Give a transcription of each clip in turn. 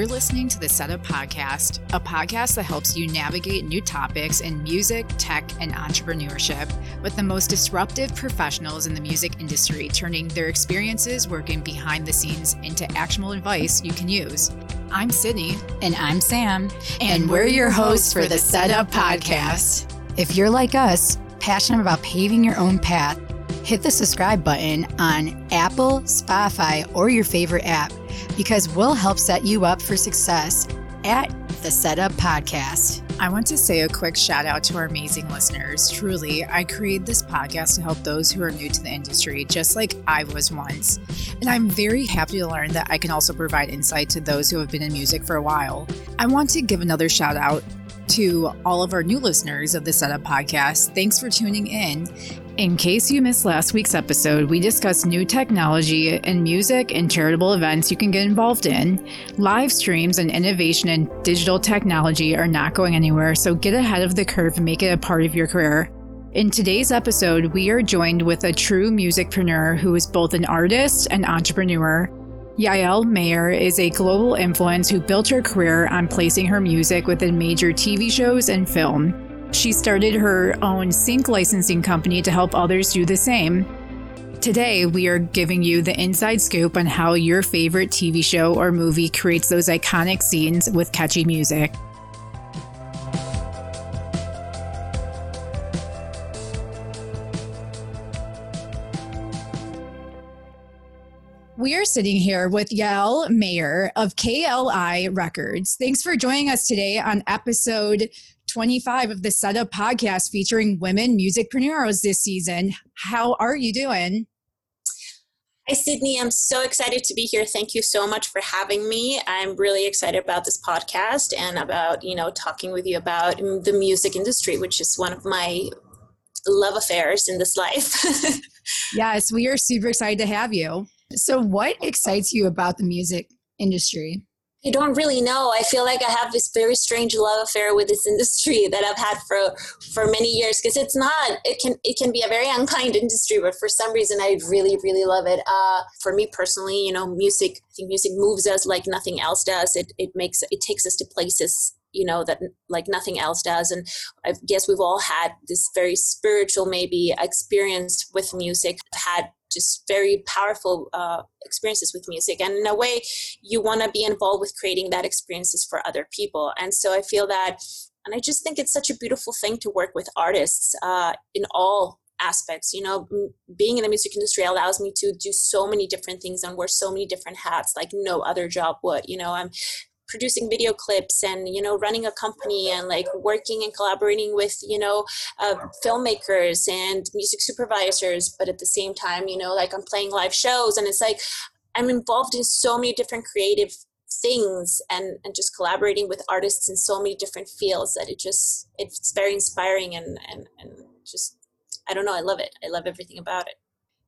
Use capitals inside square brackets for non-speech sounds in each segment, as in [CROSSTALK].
You're listening to the Setup Podcast, a podcast that helps you navigate new topics in music, tech, and entrepreneurship with the most disruptive professionals in the music industry, turning their experiences working behind the scenes into actionable advice you can use. I'm Sydney. And I'm Sam. And, and we're, we're your hosts for the Setup Podcast. If you're like us, passionate about paving your own path, hit the subscribe button on Apple, Spotify, or your favorite app because we'll help set you up for success at the Setup Podcast. I want to say a quick shout out to our amazing listeners. Truly, I created this podcast to help those who are new to the industry, just like I was once. And I'm very happy to learn that I can also provide insight to those who have been in music for a while. I want to give another shout out to all of our new listeners of the Setup Podcast. Thanks for tuning in. In case you missed last week's episode, we discussed new technology and music and charitable events you can get involved in. Live streams and innovation in digital technology are not going anywhere, so get ahead of the curve and make it a part of your career. In today's episode, we are joined with a true musicpreneur who is both an artist and entrepreneur. Yael Meyer is a global influence who built her career on placing her music within major TV shows and film. She started her own sync licensing company to help others do the same. Today, we are giving you the inside scoop on how your favorite TV show or movie creates those iconic scenes with catchy music. We are sitting here with Yael Meyer of KLI Records. Thanks for joining us today on episode 25 of the Setup podcast featuring women musicpreneurs this season. How are you doing? Hi, Sydney. I'm so excited to be here. Thank you so much for having me. I'm really excited about this podcast and about, you know, talking with you about the music industry, which is one of my love affairs in this life. [LAUGHS] yes, we are super excited to have you. So, what excites you about the music industry? I don't really know. I feel like I have this very strange love affair with this industry [LAUGHS] that I've had for for many years because it's not. It can it can be a very unkind industry, but for some reason I really really love it. Uh, for me personally, you know, music. I think music moves us like nothing else does. It it makes it takes us to places you know that like nothing else does and i guess we've all had this very spiritual maybe experience with music I've had just very powerful uh, experiences with music. And in a way you want to be involved with creating that experiences for other people. And so i feel that and i just think it's such a beautiful thing to work with artists uh, in all aspects. You know being in the music industry allows me to do so many different things and wear so many different hats like no other job would you know i'm producing video clips and you know running a company and like working and collaborating with you know uh, filmmakers and music supervisors but at the same time you know like i'm playing live shows and it's like i'm involved in so many different creative things and and just collaborating with artists in so many different fields that it just it's very inspiring and and, and just i don't know i love it. I love everything about it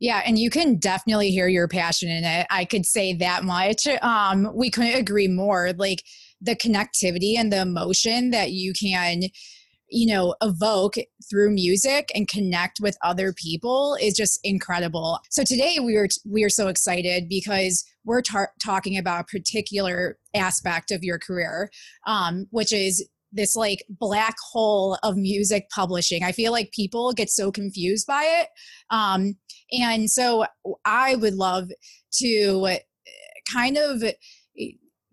yeah, and you can definitely hear your passion in it. I could say that much. Um, we couldn't agree more. Like the connectivity and the emotion that you can, you know, evoke through music and connect with other people is just incredible. So today we are we are so excited because we're tar- talking about a particular aspect of your career, um, which is this like black hole of music publishing. I feel like people get so confused by it. Um, and so I would love to uh, kind of eh,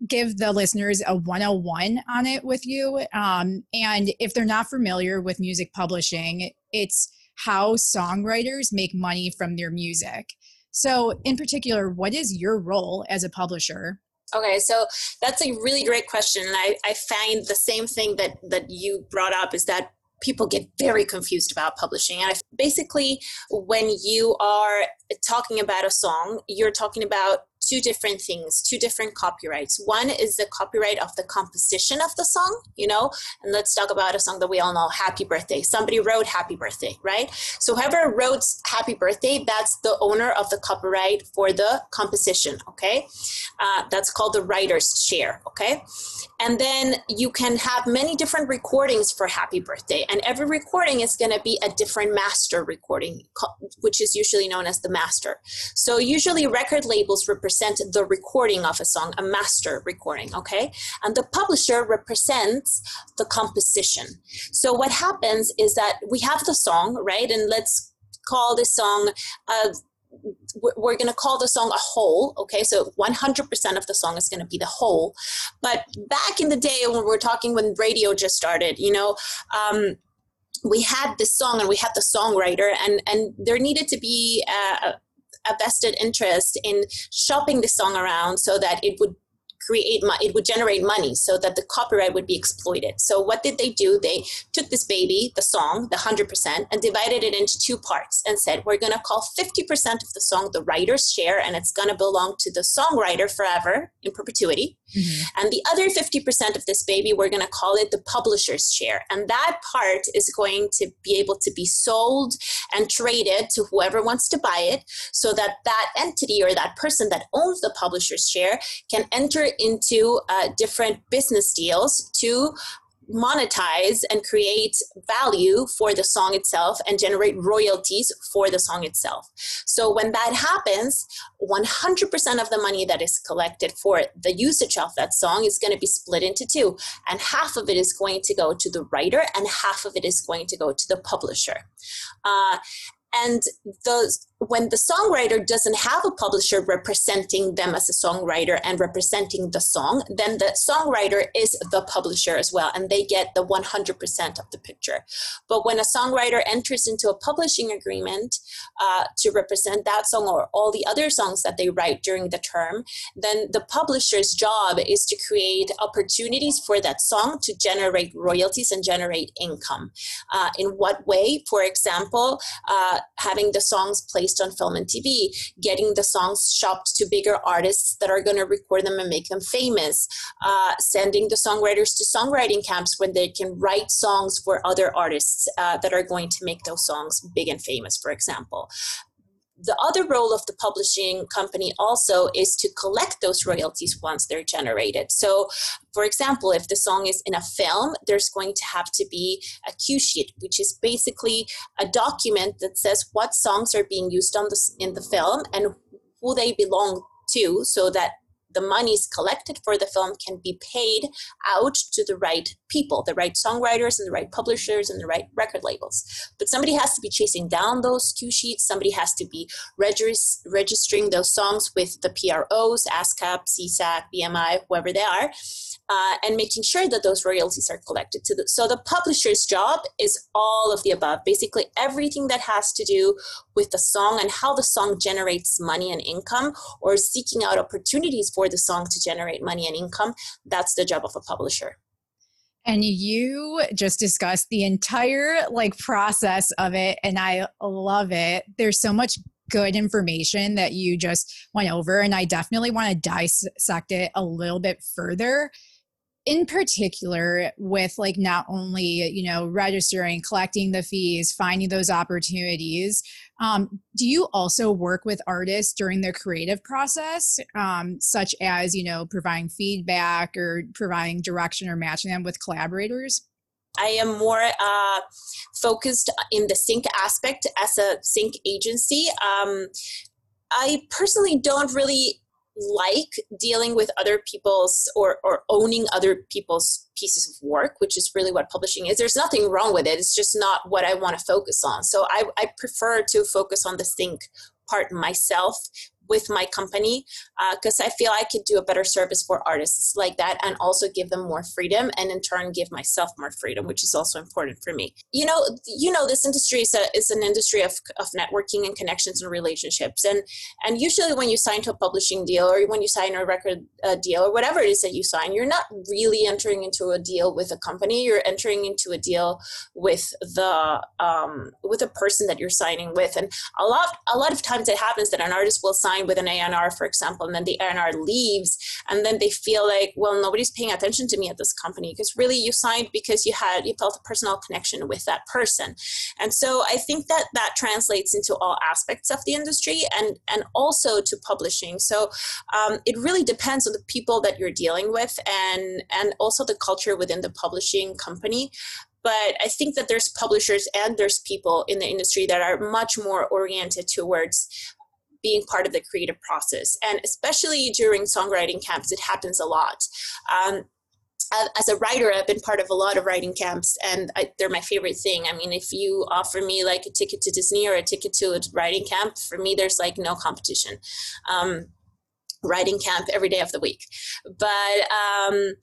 give the listeners a 101 on it with you. Um, and if they're not familiar with music publishing, it's how songwriters make money from their music. So, in particular, what is your role as a publisher? Okay, so that's a really great question. And I, I find the same thing that, that you brought up is that people get very confused about publishing. And basically, when you are talking about a song, you're talking about two different things, two different copyrights. One is the copyright of the composition of the song, you know, and let's talk about a song that we all know, Happy Birthday. Somebody wrote Happy Birthday, right? So whoever wrote Happy Birthday, that's the owner of the copyright for the composition, okay? Uh, that's called the writer's share, okay? And then you can have many different recordings for Happy Birthday, and every recording is going to be a different master recording, which is usually known as the master. So usually record labels represent represent the recording of a song, a master recording, okay? And the publisher represents the composition. So what happens is that we have the song, right? And let's call this song uh, we're going to call the song a whole okay so 100% of the song is going to be the whole but back in the day when we're talking when radio just started you know um, we had this song and we had the songwriter and and there needed to be a, a vested interest in shopping the song around so that it would create it would generate money so that the copyright would be exploited. So what did they do? They took this baby the song the 100% and divided it into two parts and said we're going to call 50% of the song the writer's share and it's going to belong to the songwriter forever in perpetuity. Mm-hmm. and the other 50% of this baby we're going to call it the publisher's share. And that part is going to be able to be sold and traded to whoever wants to buy it so that that entity or that person that owns the publisher's share can enter into uh, different business deals to monetize and create value for the song itself and generate royalties for the song itself. So when that happens, 100% of the money that is collected for the usage of that song is going to be split into two. And half of it is going to go to the writer and half of it is going to go to the publisher. Uh, and those when the songwriter doesn't have a publisher representing them as a songwriter and representing the song, then the songwriter is the publisher as well, and they get the 100% of the picture. But when a songwriter enters into a publishing agreement uh, to represent that song or all the other songs that they write during the term, then the publisher's job is to create opportunities for that song to generate royalties and generate income. Uh, in what way? For example, uh, having the songs placed released on film and TV, getting the songs shopped to bigger artists that are going to record them and make them famous, uh, sending the songwriters to songwriting camps when they can write songs for other artists uh, that are going to make those songs big and famous, for example the other role of the publishing company also is to collect those royalties once they're generated. So, for example, if the song is in a film, there's going to have to be a cue sheet, which is basically a document that says what songs are being used on the, in the film and who they belong to, so that the monies collected for the film can be paid out to the right people, the right songwriters and the right publishers and the right record labels. But somebody has to be chasing down those cue sheets. Somebody has to be regis- registering those songs with the PROs, ASCAP, SESAC, BMI, whoever they are uh, and making sure that those royalties are collected. The, so the publisher's job is all of the above, basically everything that has to do with the song and how the song generates money and income, or seeking out opportunities for the song to generate money and income. That's the job of a publisher and you just discussed the entire like process of it and i love it there's so much good information that you just went over and i definitely want to dissect it a little bit further in particular with like not only you know registering collecting the fees finding those opportunities um, do you also work with artists during their creative process um, such as you know providing feedback or providing direction or matching them with collaborators I am more uh, focused in the sync aspect as a sync agency. Um, I personally don't really like dealing with other people's or, or owning other people's pieces of work, which is really what publishing is. There's nothing wrong with it. It's just not what I want to focus on. So I, I prefer to focus on the sync part myself with my company because uh, I feel I could do a better service for artists like that and also give them more freedom and in turn give myself more freedom, which is also important for me. You know, you know, this industry is, a, is an industry of, of networking and connections and relationships. And, and usually when you sign to a publishing deal or when you sign a record deal or whatever it is that you sign, you're not really entering into a deal with a company. You're entering into a deal with the, um, with a person that you're signing with. And a lot, a lot of times it happens that an artist will sign with an A&R, for example, and then the A&R leaves, and then they feel like, well, nobody's paying attention to me at this company because really you signed because you had you felt a personal connection with that person, and so I think that that translates into all aspects of the industry and and also to publishing. So um, it really depends on the people that you're dealing with and and also the culture within the publishing company but i think that there's publishers and there's people in the industry that are much more oriented towards being part of the creative process. And especially during songwriting camps, it happens a lot. Um, as a writer, I've been part of a lot of writing camps, and I, they're my favorite thing. I mean, if you offer me like a ticket to Disney or a ticket to a writing camp, for me, there's like no competition. Um, writing camp every day of the week, but um,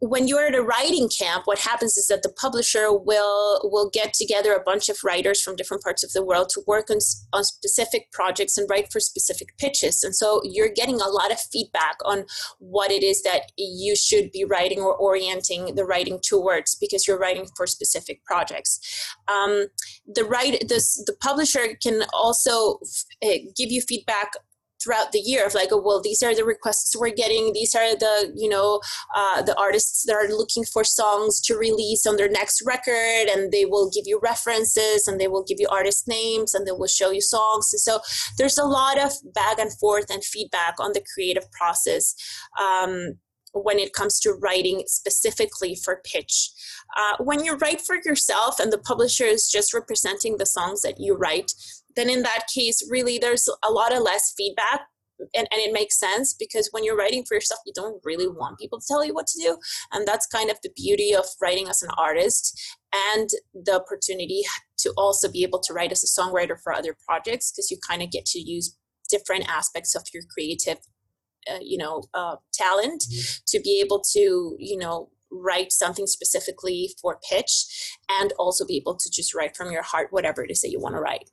when you're at a writing camp what happens is that the publisher will will get together a bunch of writers from different parts of the world to work on, on specific projects and write for specific pitches. And so you're getting a lot of feedback on what it is that you should be writing or orienting the writing towards because you're writing for specific projects. Um, the write this the publisher can also f- eh, give you feedback throughout the year of like oh, well these are the requests we're getting these are the you know uh, the artists that are looking for songs to release on their next record and they will give you references and they will give you artist names and they will show you songs and so there's a lot of back and forth and feedback on the creative process um, when it comes to writing specifically for pitch. Uh, when you write for yourself and the publisher is just representing the songs that you write, then in that case, really there's a lot of less feedback. And, and it makes sense because when you're writing for yourself, you don't really want people to tell you what to do. And that's kind of the beauty of writing as an artist and the opportunity to also be able to write as a songwriter for other projects because you kind of get to use different aspects of your creative uh, you know uh, talent mm-hmm. to be able to you know write something specifically for pitch and also be able to just write from your heart whatever it is that you want to write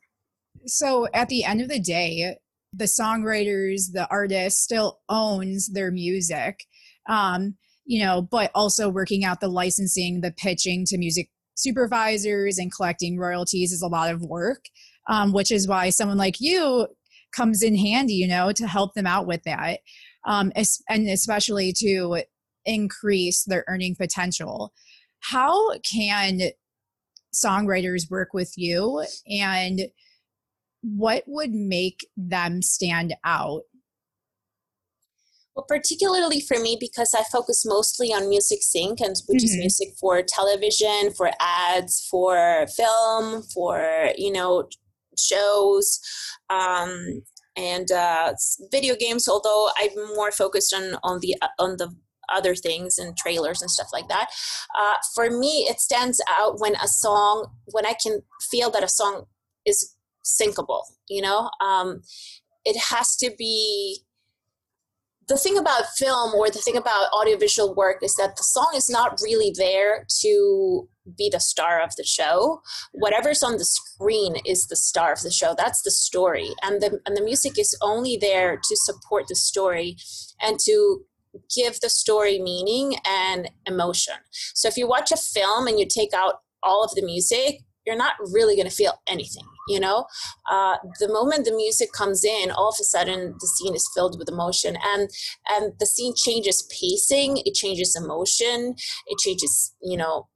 so at the end of the day, the songwriters, the artist still owns their music. Um, you know, but also working out the licensing, the pitching to music supervisors and collecting royalties is a lot of work, um, which is why someone like you comes in handy, you know, to help them out with that. Um, and especially to increase their earning potential. How can songwriters work with you and what would make them stand out? Well, particularly for me, because I focus mostly on music sync, and which mm-hmm. is music for television, for ads, for film, for you know shows, um, and uh, video games. Although I'm more focused on on the on the other things and trailers and stuff like that. Uh, for me, it stands out when a song, when I can feel that a song is syncable you know? Um, it has to be the thing about film or the thing about audiovisual work is that the song is not really there to be the star of the show. Whatever's on the screen is the star of the show. That's the story. And the and the music is only there to support the story and to give the story meaning and emotion. So if you watch a film and you take out all of the music you're not really going to feel anything you know? Uh, the moment the music comes in all of a sudden the scene is filled with emotion and and the scene changes pacing it changes emotion it changes you know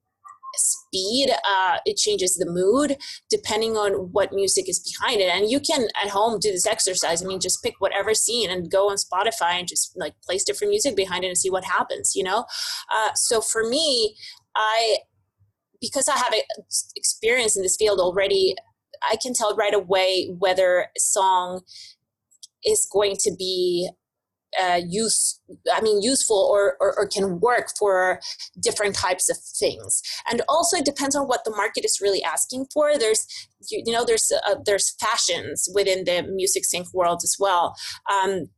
speed uh, it changes the mood depending on what music is behind it. And you can at home do this exercise. I mean just pick whatever scene and go on spotify and just like place different music behind it and see what happens you know? Uh, so for me i because I have experience in this field already, I can tell right away whether a song is going to be uh, use i mean useful or, or, or, can work for different types of things. And also it depends on what the market is really asking for. There's you, you know there's uh, there's fashions within the music sync world as well. Um,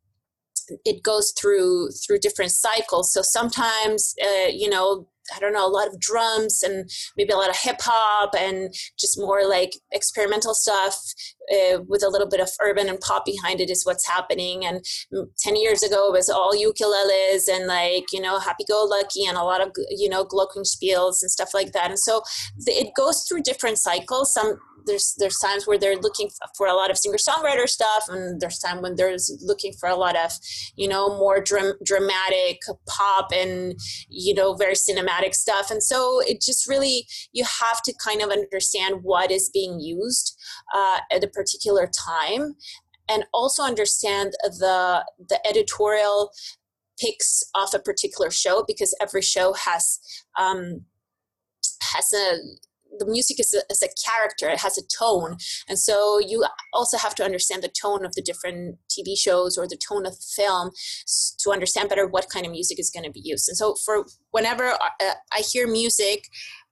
it goes through through different cycles. So sometimes uh, you know I don't know, a lot of drums and maybe a lot of hip hop and just more like experimental stuff uh, with a little bit of urban and pop behind it is what's happening. And 10 years ago, it was all ukuleles and like, you know, happy go lucky and a lot of, you know, glockenspiels and stuff like that. And so it goes through different cycles. Some there's there's times where they're looking for a lot of singer songwriter stuff and there's time when they're looking for a lot of you know more dram- dramatic pop and you know very cinematic stuff. And so it just really you have to kind of understand what is being used uh, at a particular time and also understand the the editorial picks off a particular show because every show has um, has a the music is a, is a character it has a tone. And so you also have to understand the tone of the different tv shows or the tone of the film to understand better what kind of music is going to be used. And so for whenever uh, i hear music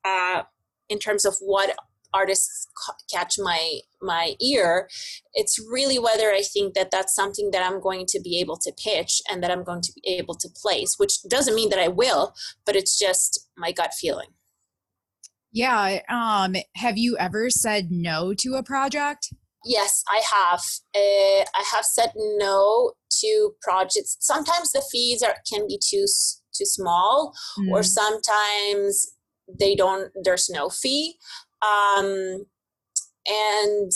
uh, in terms of what artists catch my my ear it's really whether i think that that's something that i'm going to be able to pitch and that i'm going to be able to place which doesn't mean that i will but it's just my gut feeling yeah. Um, have you ever said no to a project? Yes, I have. Uh, I have said no to projects. Sometimes the fees are can be too too small, mm. or sometimes they don't. There's no fee, um, and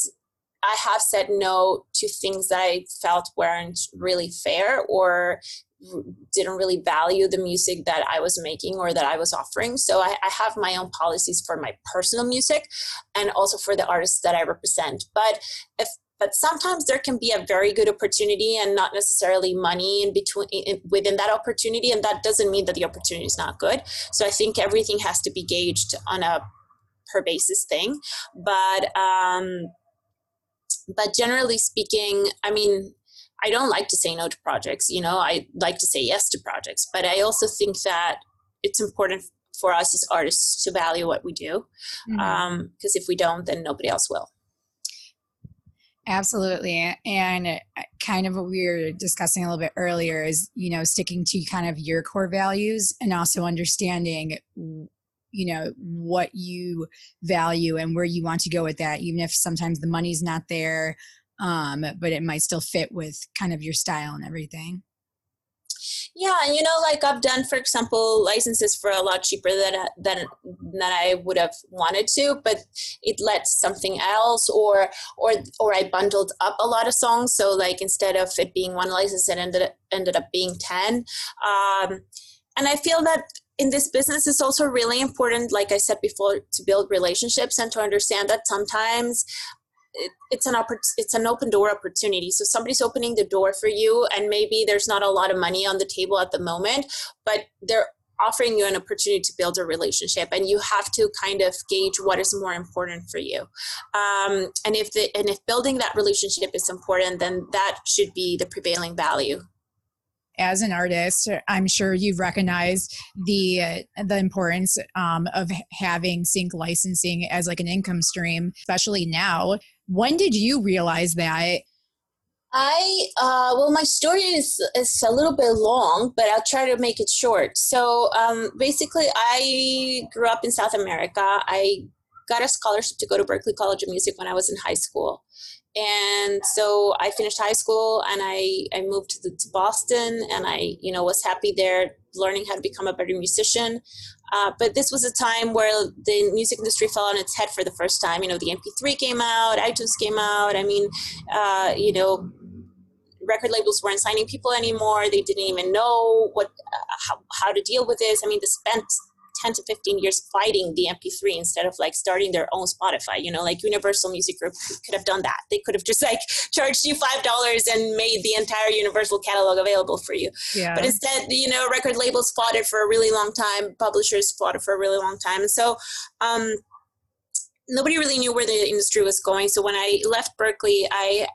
I have said no to things that I felt weren't really fair or didn't really value the music that I was making or that I was offering. So I, I, have my own policies for my personal music and also for the artists that I represent. But if but sometimes there can be a very good opportunity and not necessarily money in between in, within that opportunity and that doesn't mean that the opportunity is not good so i think everything has to be gauged on a per basis thing but um but generally speaking i mean I don't like to say no to projects. You know, I like to say yes to projects, but I also think that it's important for us as artists to value what we do, because mm-hmm. um, if we don't, then nobody else will. Absolutely. And uh, kind of what we were discussing a little bit earlier is, you know, sticking to kind of your core values and also understanding, you know, what you value and where you want to go with that, even if sometimes the money's not there um, but it might still fit with kind of your style and everything. Yeah, and you know, like I've done, for example, licenses for a lot cheaper than than than I would have wanted to, but it led to something else, or or or I bundled up a lot of songs. So like instead of it being one license, it ended ended up being ten. Um, and I feel that in this business it's also really important like i said before to build relationships and to understand that sometimes it, it's an oppor- it's an open door opportunity. So somebody's opening the door for you and maybe there's not a lot of money on the table at the moment but they're offering you an opportunity to build a relationship and you have to kind of gauge what is more important for you. Um, and if the and if building that relationship is important then that should be the prevailing value as an artist, I'm sure you've recognized the uh, the importance um, of having sync licensing as like an income stream, especially now. When did you realize that? I uh, well, my story is is a little bit long, but I'll try to make it short. So um, basically, I grew up in South America. I got a scholarship to go to Berklee College of Music when I was in high school, and so I finished high school and I, I moved to, the, to Boston and I you know was happy there learning how to become a better musician. Uh, but this was a time where the music industry fell on its head for the first time. You know, the MP3 came out, iTunes came out. I mean, uh, you know, record labels weren't signing people anymore. They didn't even know what uh, how, how to deal with this. I mean, the spent 10 to 15 years fighting the MP3 instead of like starting their own Spotify. You know, like Universal Music Group could have done that. They could have just like charged you $5 and made the entire Universal catalog available for you. Yeah. But instead, you know, record labels fought it for a really long time, publishers fought it for a really long time. And so, um, nobody really knew where the industry was going. So when I left Berklee, I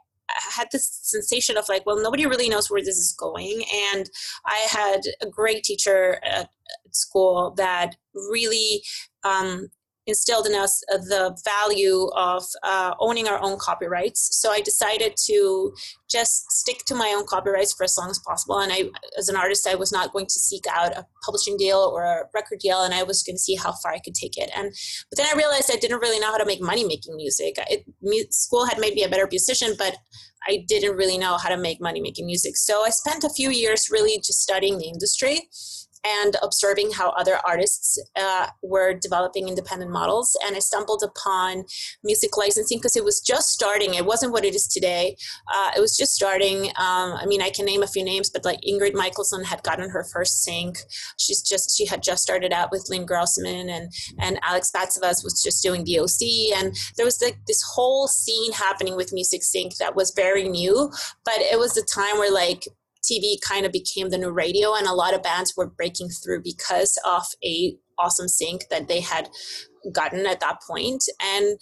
had this sensation of like, well, nobody really knows where this is going. And I had a great teacher at school that really um, instilled in us uh, the value of uh, owning our own copyrights. So I decided to just stick to my own copyrights for as long as possible. And I, as an artist, I was not going to seek out a publishing deal or a record deal, and I was going to see how far I could take it. And but then I realized I didn't really know how to make money making music. It, school had made me a better musician, but I didn't really know how to make money making music. So I spent a few years really just studying the industry and observing how other artists uh, were developing independent models. And I stumbled upon music licensing because it was just starting. It wasn't what it is today. Uh, it was just starting. Um, I mean, I can name a few names, but like Ingrid Michaelson had gotten her first sync. She's just she had just started out with Lynn Grossman, and and Alex Patsavas was just doing the OC, and there was like this whole scene happening with music sync that was very new. But it was a time where like TV kind of became the new radio, and a lot of bands were breaking through because of a awesome sync that they had gotten at that point. And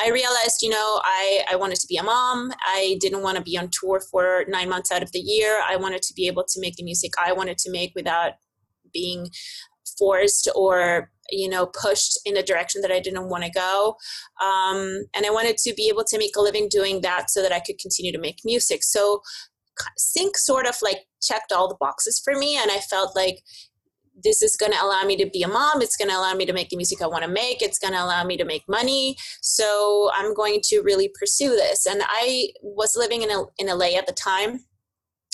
I realized, you know, I, I wanted to be a mom. I didn't want to be on tour for nine months out of the year. I wanted to be able to make the music I wanted to make without being forced or you know pushed in a direction that i didn't want to go um, and i wanted to be able to make a living doing that so that i could continue to make music so sync sort of like checked all the boxes for me and i felt like this is going to allow me to be a mom it's going to allow me to make the music i want to make it's going to allow me to make money so i'm going to really pursue this and i was living in, in la at the time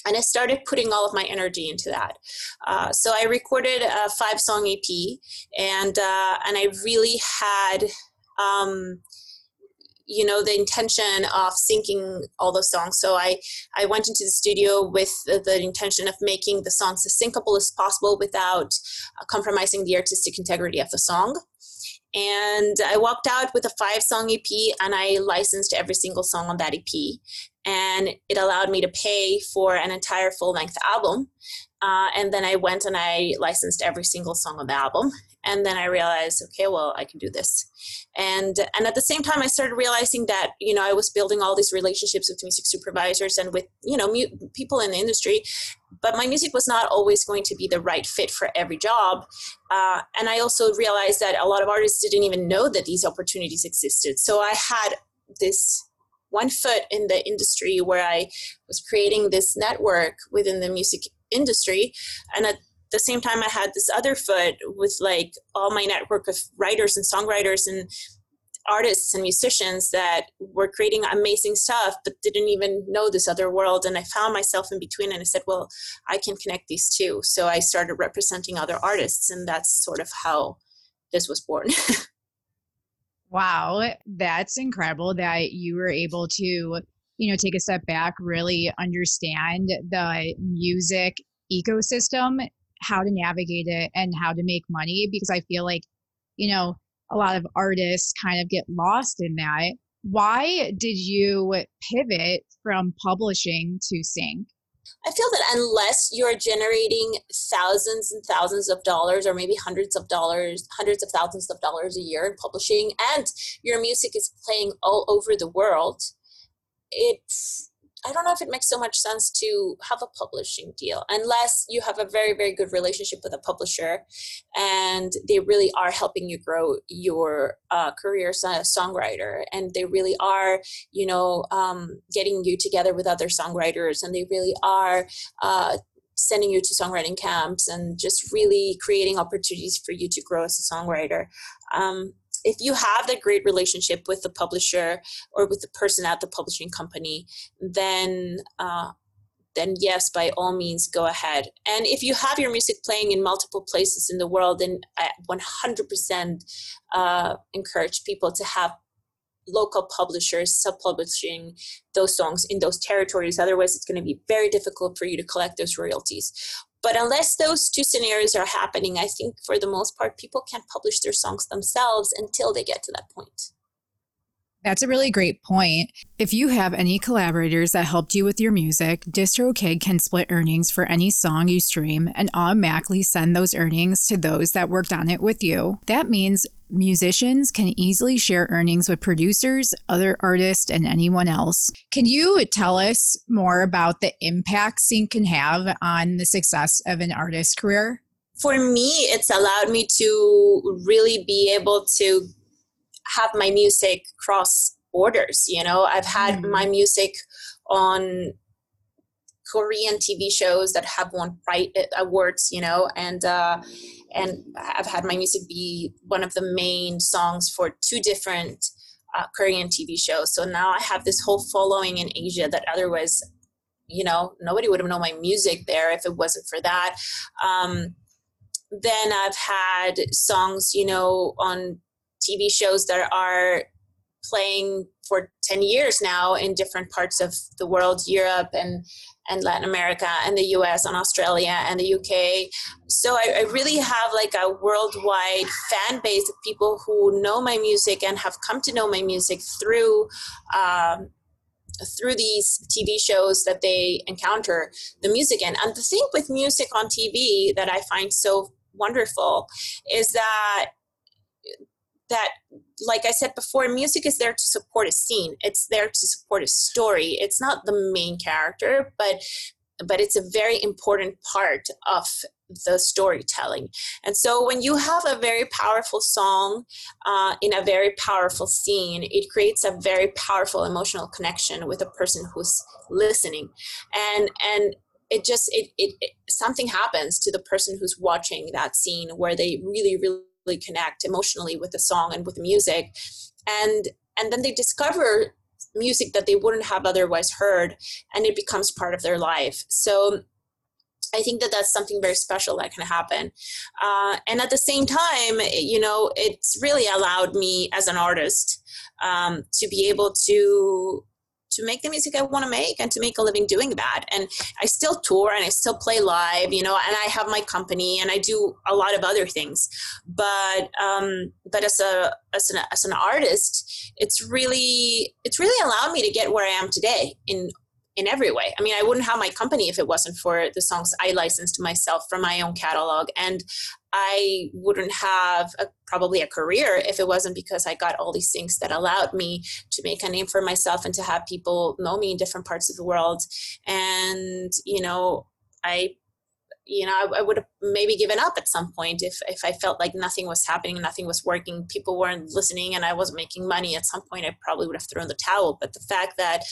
and I started putting all of my energy into that. Uh, so I recorded a five song EP, and uh, and I really had. Um, you know the intention of syncing all those songs. So i i went into the studio with the, the intention of making the songs as syncable as possible without uh, compromising the artistic integrity of the song. And I walked out with a five song EP and I licensed every single song on that EP and it allowed me to pay for an entire full length album. Uh, and then I went and I licensed every single song on the album. And then I realized, okay, well, I can do this. And and at the same time, I started realizing that you know I was building all these relationships with music supervisors and with you know mu- people in the industry, but my music was not always going to be the right fit for every job. Uh, and I also realized that a lot of artists didn't even know that these opportunities existed. So I had this one foot in the industry where I was creating this network within the music industry. And at the same time, I had this other foot with like all my network of writers and songwriters and artists and musicians that were creating amazing stuff but didn't even know this other world and i found myself in between and i said well i can connect these two so i started representing other artists and that's sort of how this was born [LAUGHS] Wow, that's incredible that you were able to, you know, take a step back, really understand the music ecosystem, how to navigate it and how to make money because I feel like, you know, a lot of artists kind of get lost in that. Why did you pivot from publishing to sync? I feel that unless you're generating thousands and thousands of dollars, or maybe hundreds of dollars, hundreds of thousands of dollars a year in publishing, and your music is playing all over the world, it's I don't know if it makes so much sense to have a publishing deal unless you have a very, very good relationship with a publisher and they really are helping you grow your uh, career as a songwriter. And they really are, you know, um, getting you together with other songwriters and they really are. Uh, sending you to songwriting camps and just really creating opportunities for you to grow as a songwriter. Um, if you have that great relationship with the publisher or with the person at the publishing company, then uh, then yes, by all means, go ahead. And if you have your music playing in multiple places in the world, then I 100% uh, encourage people to have local publishers sub-publishing those songs in those territories. Otherwise, it's going to be very difficult for you to collect those royalties. But unless those two scenarios are happening, I think for the most part, people can't publish their songs themselves until they get to that point. That's a really great point. If you have any collaborators that helped you with your music, DistroKid can split earnings for any song you stream and automatically send those earnings to those that worked on it with you. That means musicians can easily share earnings with producers, other artists, and anyone else. Can you tell us more about the impact sync can have on the success of an artist's career? For me, it's allowed me to really be able to have my music cross borders. You know, I've had mm. my music on Korean TV shows that have won uh, awards, you know, and uh, and I've had my music be one of the main songs for two different uh, Korean TV shows. So now I have this whole following in Asia that otherwise, you know, nobody would have known my music there if it wasn't for that. Um, then I've had songs, you know, on TV shows that are playing for 10 years now in different parts of the world, Europe and and Latin America and the US and Australia and the UK. So I, I, really have like a worldwide fan base of people who know my music and have come to know my music through um, through these TV shows that they encounter the music in. And the thing with music on TV that I find so wonderful is that that like i said before music is there to support a scene it's there to support a story it's not the main character but but it's a very important part of the storytelling. And so when you have a very powerful song uh, in a very powerful scene, it creates a very powerful emotional connection with a person who's listening. And and it just it, it, it something happens to the person who's watching that scene where they really really connect emotionally with the song and with the music and and then they discover music that they wouldn't have otherwise heard and it becomes part of their life so I think that that's something very special that can happen. Uh, and at the same time, you know, it's really allowed me as an artist um, to be able to to make the music I want to make and to make a living doing that. And I still tour and I still play live, you know, and I have my company and I do a lot of other things. But um, but as a as an as an artist, it's really it's really allowed me to get where I am today in in every way. I mean, I wouldn't have my company if it wasn't for the songs I licensed myself from my own catalog. And I wouldn't have a, probably a career if it wasn't because I got all these things that allowed me to make a name for myself and to have people know me in different parts of the world. And, you know, I you know, I, I, would have maybe given up at some point if, if I felt like nothing was happening, nothing was working, people weren't listening, and I wasn't making money. At some point, I probably would have thrown the towel. But the fact that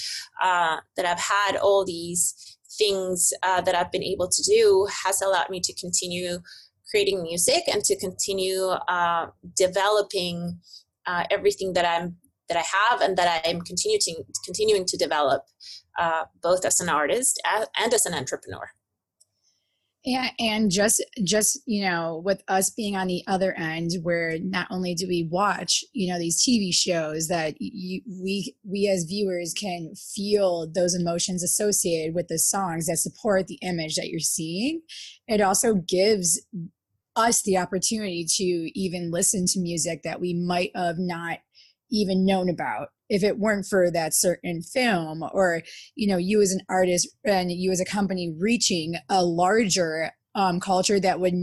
uh, that I've had all these things uh, that I've been able to do has allowed me to continue creating music and to continue uh, developing uh, everything that I'm that I have and that I'm continuing continuing to develop, uh, both as an artist and as an entrepreneur. Yeah, and just just you know, with us being on the other end, where not only do we watch you know these TV shows that you, we we as viewers can feel those emotions associated with the songs that support the image that you're seeing, it also gives us the opportunity to even listen to music that we might have not even known about. If it weren't for that certain film or you know you as an artist and you as a company reaching a larger um, culture that would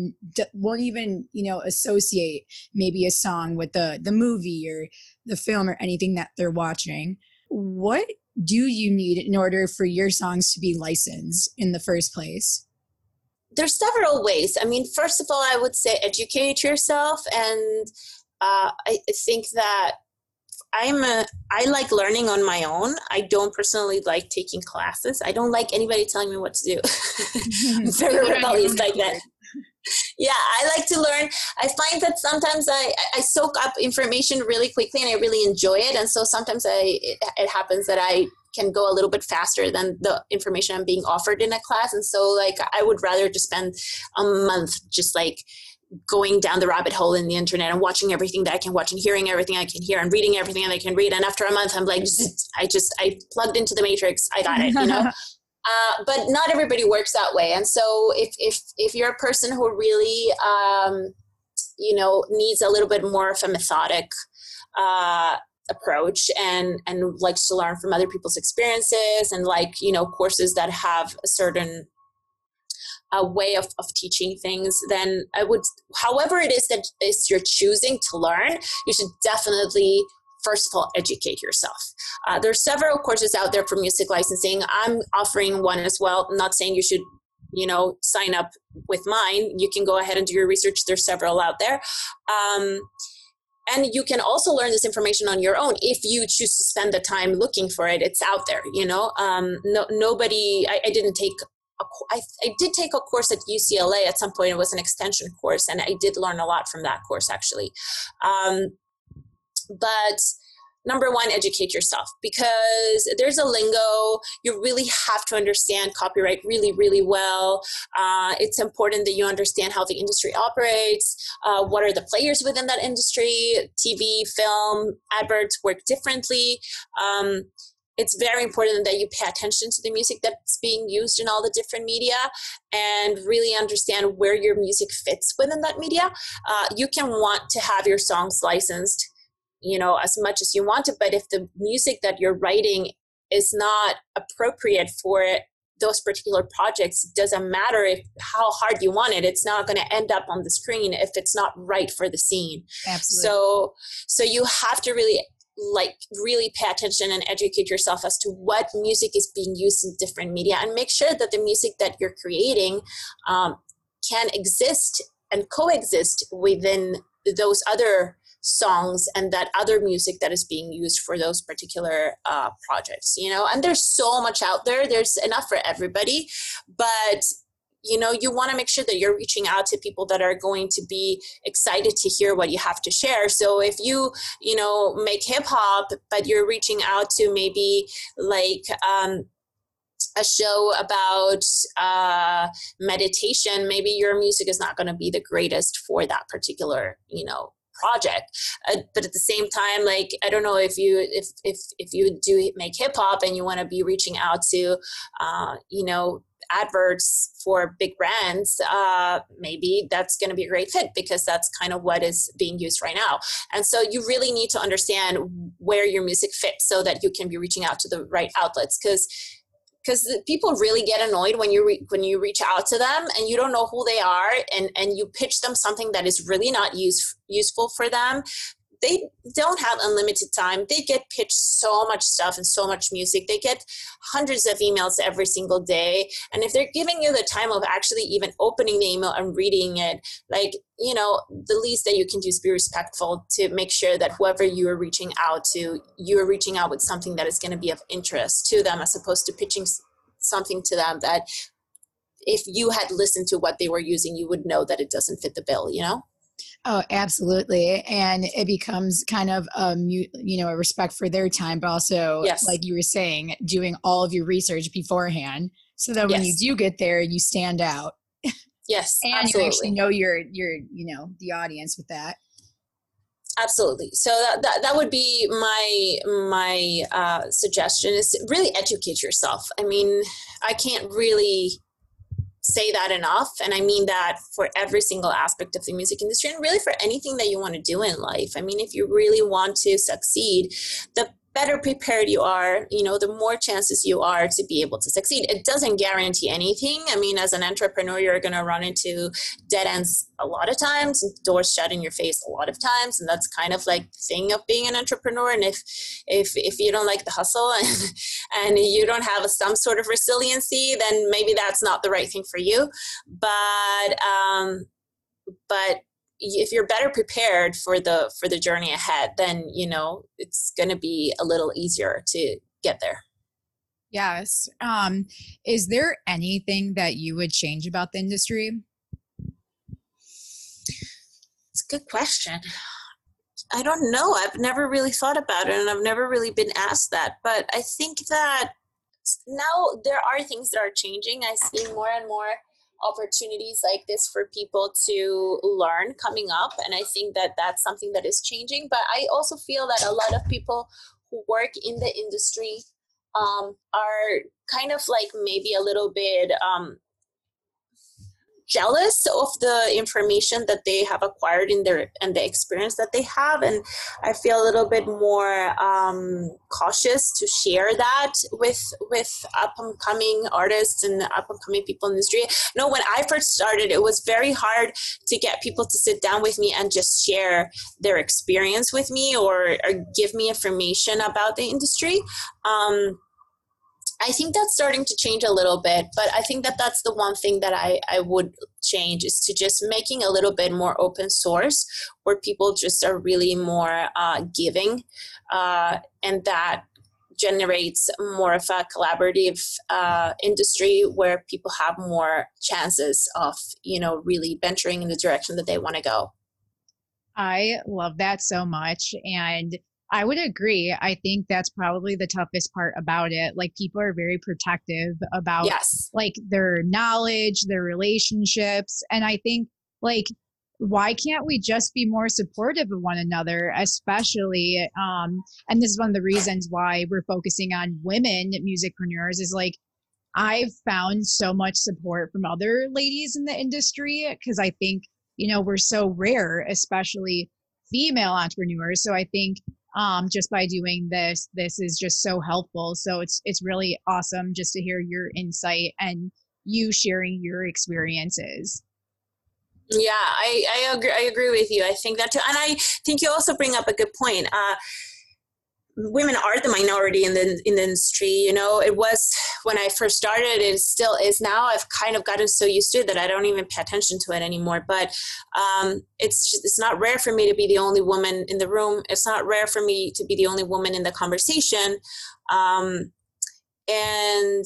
won't even you know associate maybe a song with the the movie or the film or anything that they're watching what do you need in order for your songs to be licensed in the first place there's several ways i mean first of all i would say educate yourself and uh, I think that I'm a I like learning on my own. I don't personally like taking classes. I don't like anybody telling me what to do. I'm [LAUGHS] [LAUGHS] very rebellious like that. Yeah, I like to learn. I find that sometimes I, I soak up information really quickly and I really enjoy it. And so sometimes I it, it happens that I can go a little bit faster than the information I'm being offered in a class. And so like I would rather just spend a month just like going down the rabbit hole in the internet and watching everything that I can watch and hearing everything I can hear and reading everything that I can read. And after a month, I'm like, I just, I plugged into the matrix. I got it, you know? [LAUGHS] uh, but not everybody works that way. And so if, if, if you're a person who really, um, you know, needs a little bit more of a methodic, uh, approach and and likes to learn from other people's experiences and like you know courses that have a certain a way of, of teaching things, then I would, however it is that is you're choosing to learn, you should definitely first of all educate yourself. Uh, there's several courses out there for music licensing. I'm offering one as well. I'm not saying you should you know sign up with mine. You can go ahead and do your research. There's several out there. Um, and you can also learn this information on your own if you choose to spend the time looking for it it's out there you know um, no, nobody I, I, didn't take I, I did take a course at UCLA at some point. It was an extension course, and I did learn a lot from that course actually. Um, but number one, educate yourself because there's a lingo. You really have to understand copyright really, really well. Uh, it's important that you understand how the industry operates. Uh, what are the players within that industry? TV, film, adverts work differently. Um, it's very important that you pay attention to the music that's being used in all the different media and really understand where your music fits within that media. Uh, you can want to have your songs licensed, you know, as much as you want to, but if the music that you're writing is not appropriate for it, those particular projects doesn't matter if how hard you want it it's not going to end up on the screen if it's not right for the scene Absolutely. so so you have to really like really pay attention and educate yourself as to what music is being used in different media and make sure that the music that you're creating um, can exist and coexist within those other songs and that other music that is being used for those particular uh, projects you know? And there's so much out there. There's enough for everybody. But you know you want to make sure that you're reaching out to people that are going to be excited to hear what you have to share. So if you you know make hip hop but you're reaching out to maybe like um a show about uh, meditation, maybe your music is not going to be the greatest for that particular, you know, project uh, but at the same time like i don't know if you if if if you do make hip hop and you want to be reaching out to uh, you know adverts for big brands, uh, maybe that's going to be a great fit because that's kind of what is being used right now. And so you really need to understand where your music fits so that you can be reaching out to the right outlets because because people really get annoyed when you re- when you reach out to them and you don't know who they are and and you pitch them something that is really not use, useful for them they don't have unlimited time. They get pitched so much stuff and so much music. They get hundreds of emails every single day. And if they're giving you the time of actually even opening the email and reading it, like, you know, the least that you can do is be respectful to make sure that whoever you are reaching out to, you are reaching out with something that is going to be of interest to them as opposed to pitching something to them that if you had listened to what they were using, you would know that it doesn't fit the bill, you know? Oh, absolutely. And it becomes kind of a you know, a respect for their time, but also yes. like you were saying, doing all of your research beforehand so that when yes. you do get there, you stand out. Yes. and absolutely. you actually know your your, you know, the audience with that. Absolutely. So that, that, that would be my my uh, suggestion is really educate yourself. I mean, I can't really say that enough. And I mean that for every single aspect of the music industry and really for anything that you want to do in life. I mean, if you really want to succeed, the better prepared you are, you know, the more chances you are to be able to succeed. It doesn't guarantee anything. I mean, as an entrepreneur, you're going to run into dead ends a lot of times, doors shut in your face a lot of times, and that's kind of like the thing of being an entrepreneur. And if if if you don't like the hustle [LAUGHS] and and you don't have some sort of resiliency, then maybe that's not the right thing for you. But um, but if you're better prepared for the for the journey ahead then you know it's going to be a little easier to get there. Yes. Um is there anything that you would change about the industry? It's a good question. I don't know. I've never really thought about it and i've never really been asked that but i think that now there are things that are changing. I see more and more opportunities like this for people to learn coming up and i think that that's something that is changing. But i also feel that a lot of people who work in the industry um, are kind of like maybe a little bit um, jealous of the information that they have acquired in their and the experience that they have. And i feel a little bit more um, cautious to share that with with up and coming artists and up and coming people in the industry. No when i first started it was very hard to get people to sit down with me and just share their experience with me or, or give me information about the industry. Um, I think that's starting to change a little bit, but I think that that's the one thing that I, I would change is to just making a little bit more open source where people just are really more uh, giving uh, and that generates more of a collaborative uh, industry where people have more chances of you know really venturing in the direction that they want to go. I love that so much and I would agree. I think that's probably the toughest part about it. Like people are very protective about yes. like their knowledge, their relationships, and I think like why can't we just be more supportive of one another especially um and this is one of the reasons why we're focusing on women musicpreneurs is like I've found so much support from other ladies in the industry because I think, you know, we're so rare, especially female entrepreneurs. So I think um, just by doing this. This is just so helpful. So it's it's really awesome just to hear your insight and you sharing your experiences. Yeah, I, I agree. I agree with you. I think that too, and I think you also bring up a good point. Uh, women are the minority in the in the industry. You know, it was when I first started. It still is now. I've kind of gotten so used to it that I don't even pay attention to it anymore. But um, it's just, it's not rare for me to be the only woman in the room. It's not rare for me to be the only woman in the conversation. Um, and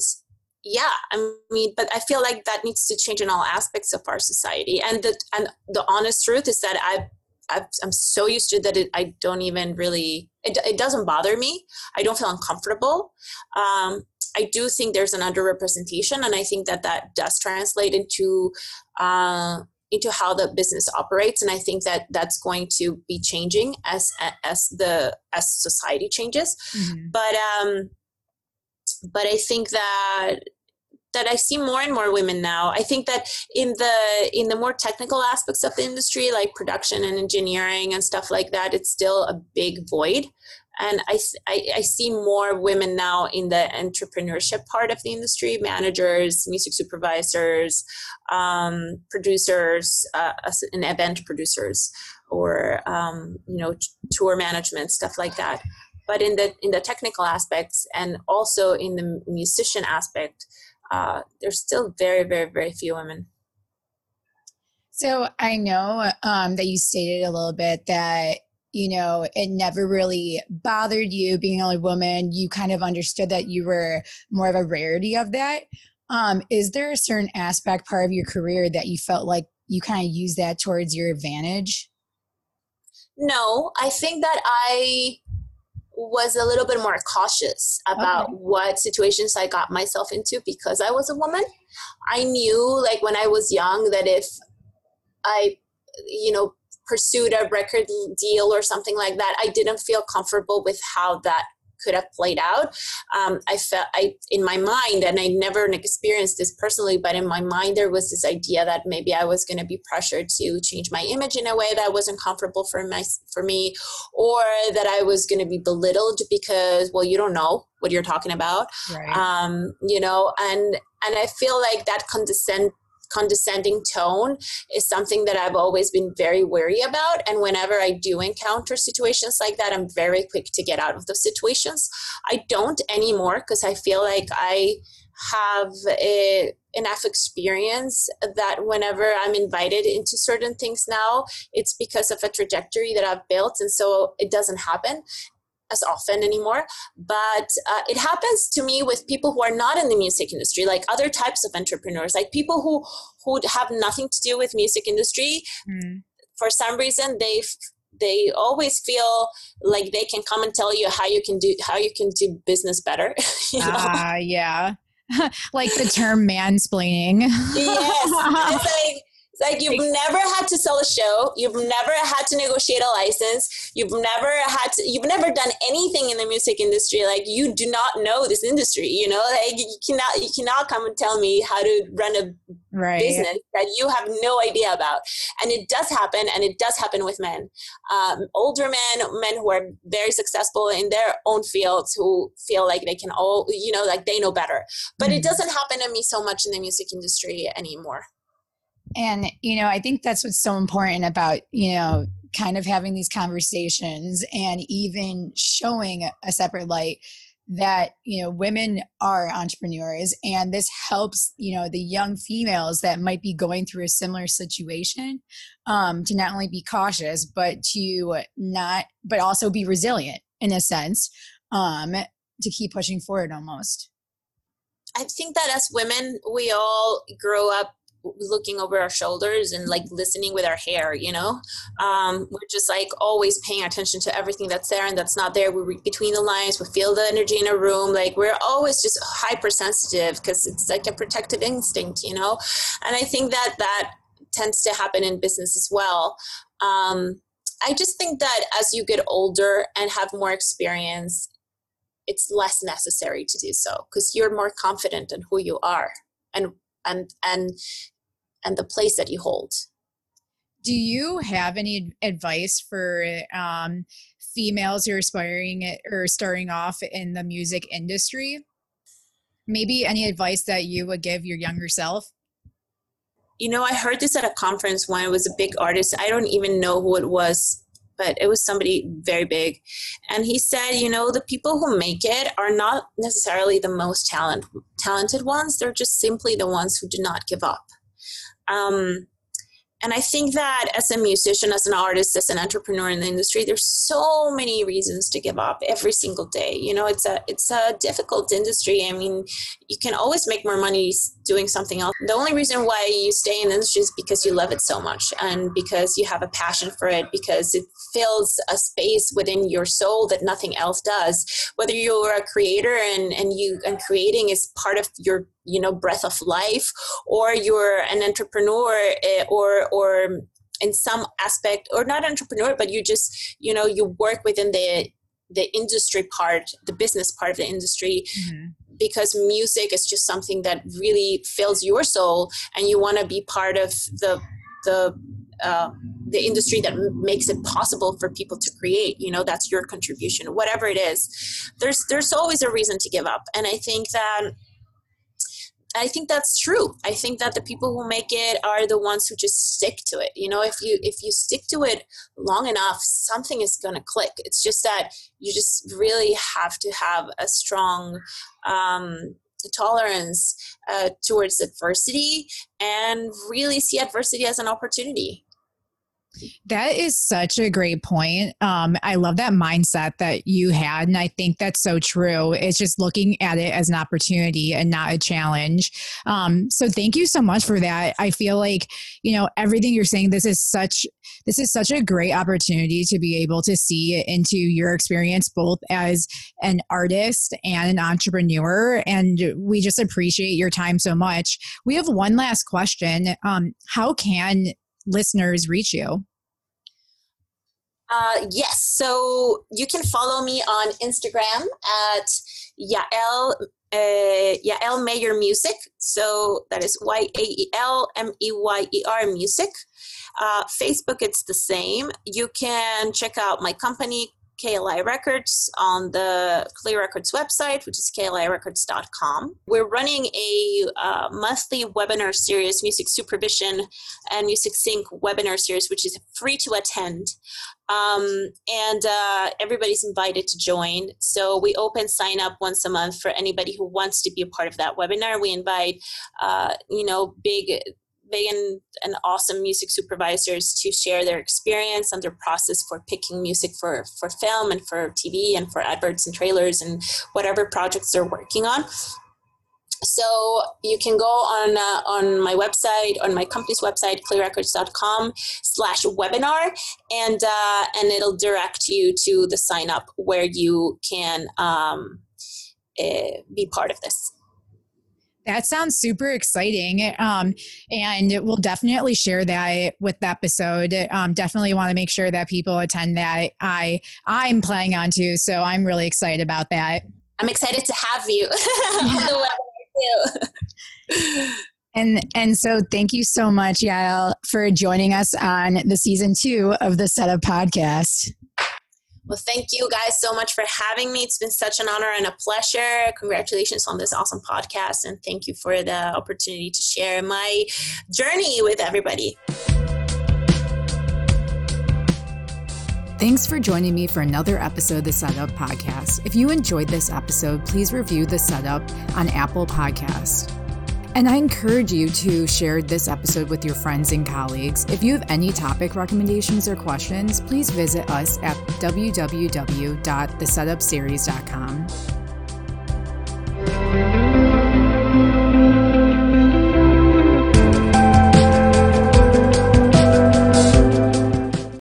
yeah i mean but i feel like that needs to change in all aspects of our society and the and the honest truth is that i i am so used to that it, i don't even really it, it doesn't bother me. I don't feel uncomfortable. Um, i do think there's an underrepresentation and i think that that does translate into uh, into how the business operates and i think that that's going to be changing as as the as society changes. Mm-hmm. but um but I think that that I see more and more women now. I think that in the in the more technical aspects of the industry, like production and engineering and stuff like that, it's still a big void. And I, I, I see more women now in the entrepreneurship part of the industry, managers, music supervisors, um, producers, uh, and event producers, or um, you know tour management stuff like that but in the in the technical aspects and also in the musician aspect uh, there's still very very very few women. So i know um, that you stated a little bit that you know it never really bothered you being only woman. You kind of understood that you were more of a rarity of that. Um, is there a certain aspect part of your career that you felt like you kind of use that towards your advantage? No i think that i was a little bit more cautious about okay. what situations I got myself into because I was a woman. I knew, like, when I was young, that if I, you know, pursued a record deal or something like that, I didn't feel comfortable with how that could have played out. Um, I felt I in my mind, and I never experienced this personally, but in my mind there was this idea that maybe I was going to be pressured to change my image in a way that wasn't comfortable for my for me, or that I was going to be belittled because well you don't know what you're talking about, right. um, you know, and and I feel like that condescend condescending tone is something that I've always been very wary about. And whenever I do encounter situations like that, I'm very quick to get out of those situations. I don't anymore because I feel like I have a, enough experience that whenever I'm invited into certain things now, it's because of a trajectory that I've built. And so it doesn't happen as often anymore. But uh, it happens to me with people who are not in the music industry like other types of entrepreneurs like people who who have nothing to do with music industry. Mm. for some reason they they always feel like they can come and tell you how you can do how you can do business better [LAUGHS] ah uh, yeah. [LAUGHS] Like the term mansplaining. Yes. [LAUGHS] It's like it's like you've never had to sell a show. You've never had to negotiate a license. You've never had to, you've never done anything in the music industry. Like you do not know this industry, you know, like you cannot, you cannot come and tell me how to run a right. business that you have no idea about. And it does happen. And it does happen with men, um, older men, men who are very successful in their own fields who feel like they can all, you know, like they know better. But mm-hmm. it doesn't happen to me so much in the music industry anymore. And, you know, I think that's what's so important about, you know, kind of having these conversations and even showing a separate light that you know women are entrepreneurs and this helps you know the young females that might be going through a similar situation um, to not only be cautious but to not but also be resilient in a sense um, to keep pushing forward almost. I think that as women we all grow up looking over our shoulders and like listening with our hair you know? Um, we're just like always paying attention to everything that's there and that's not there. We read between the lines we feel the energy in a room. Like we're always just hypersensitive because it's like a protective instinct you know? And i think that that tends to happen in business as well. Um, i just think that as you get older and have more experience it's less necessary to do so because you're more confident in who you are and and and and the place that you hold. Do you have any advice for um, females who are aspiring or starting off in the music industry? Maybe any advice that you would give your younger self? You know, I heard this at a conference when it was a big artist. I don't even know who it was but it was somebody very big. And he said, you know, the people who make it are not necessarily the most talent, talented ones. They're just simply the ones who do not give up. Um, and I think that as a musician, as an artist, as an entrepreneur in the industry, there's so many reasons to give up every single day. You know, it's a it's a difficult industry. I mean, you can always make more money doing something else. The only reason why you stay in the industry is because you love it so much and because you have a passion for it, because it fills a space within your soul that nothing else does. Whether you're a creator and, and you and creating is part of your you know breath of life or you're an entrepreneur eh, or or in some aspect or not entrepreneur but you just you know you work within the the industry part the business part of the industry mm-hmm. because music is just something that really fills your soul and you want to be part of the the uh, the industry that makes it possible for people to create you know that's your contribution whatever it is there's there's always a reason to give up and i think that I think that's true. I think that the people who make it are the ones who just stick to it. You know, if you if you stick to it long enough, something is going to click. It's just that you just really have to have a strong um, tolerance uh, towards adversity and really see adversity as an opportunity. That is such a great point. Um, I love that mindset that you had. And I think that's so true. It's just looking at it as an opportunity and not a challenge. Um, so thank you so much for that. I feel like, you know, everything you're saying, this is such this is such a great opportunity to be able to see into your experience both as an artist and an entrepreneur. And we just appreciate your time so much. We have one last question. Um, how can listeners reach you? Uh, yes, so you can follow me on Instagram at Yael uh, Yael Meyer Music. So that is Y A E L M E Y E R Music. Uh, Facebook, it's the same. You can check out my company, KLI Records on the Kli Records website, which is klirecords.com. We're running a uh, monthly webinar series, Music Supervision and Music Sync webinar series, which is free to attend. Um, and uh, everybody's invited to join. So we open sign up once a month for anybody who wants to be a part of that webinar. We invite, uh, you know, big big and, and awesome music supervisors to share their experience and their process for picking music for, for film and for TV and for adverts and trailers and whatever projects they're working on. So you can go on uh, on my website, on my company's website, klirecords.com slash webinar, and uh, and it'll direct you to the sign up where you can um, uh, be part of this. That sounds super exciting. Um, and we'll definitely share that with the episode. Um, definitely want to make sure that people attend that. I I'm planning on to, so I'm really excited about that. I'm excited to have you [LAUGHS] [LAUGHS] And and so thank you so much, Yael, for joining us on the season two of the Setup Podcast. Well, thank you guys so much for having me. It's been such an honor and a pleasure. Congratulations on this awesome podcast. And thank you for the opportunity to share my journey with everybody. Thanks for joining me for another episode of the Setup Podcast. If you enjoyed this episode, please review the Setup on Apple Podcast. And I encourage you to share this episode with your friends and colleagues. If you have any topic recommendations or questions, please visit us at www.thesetupseries.com.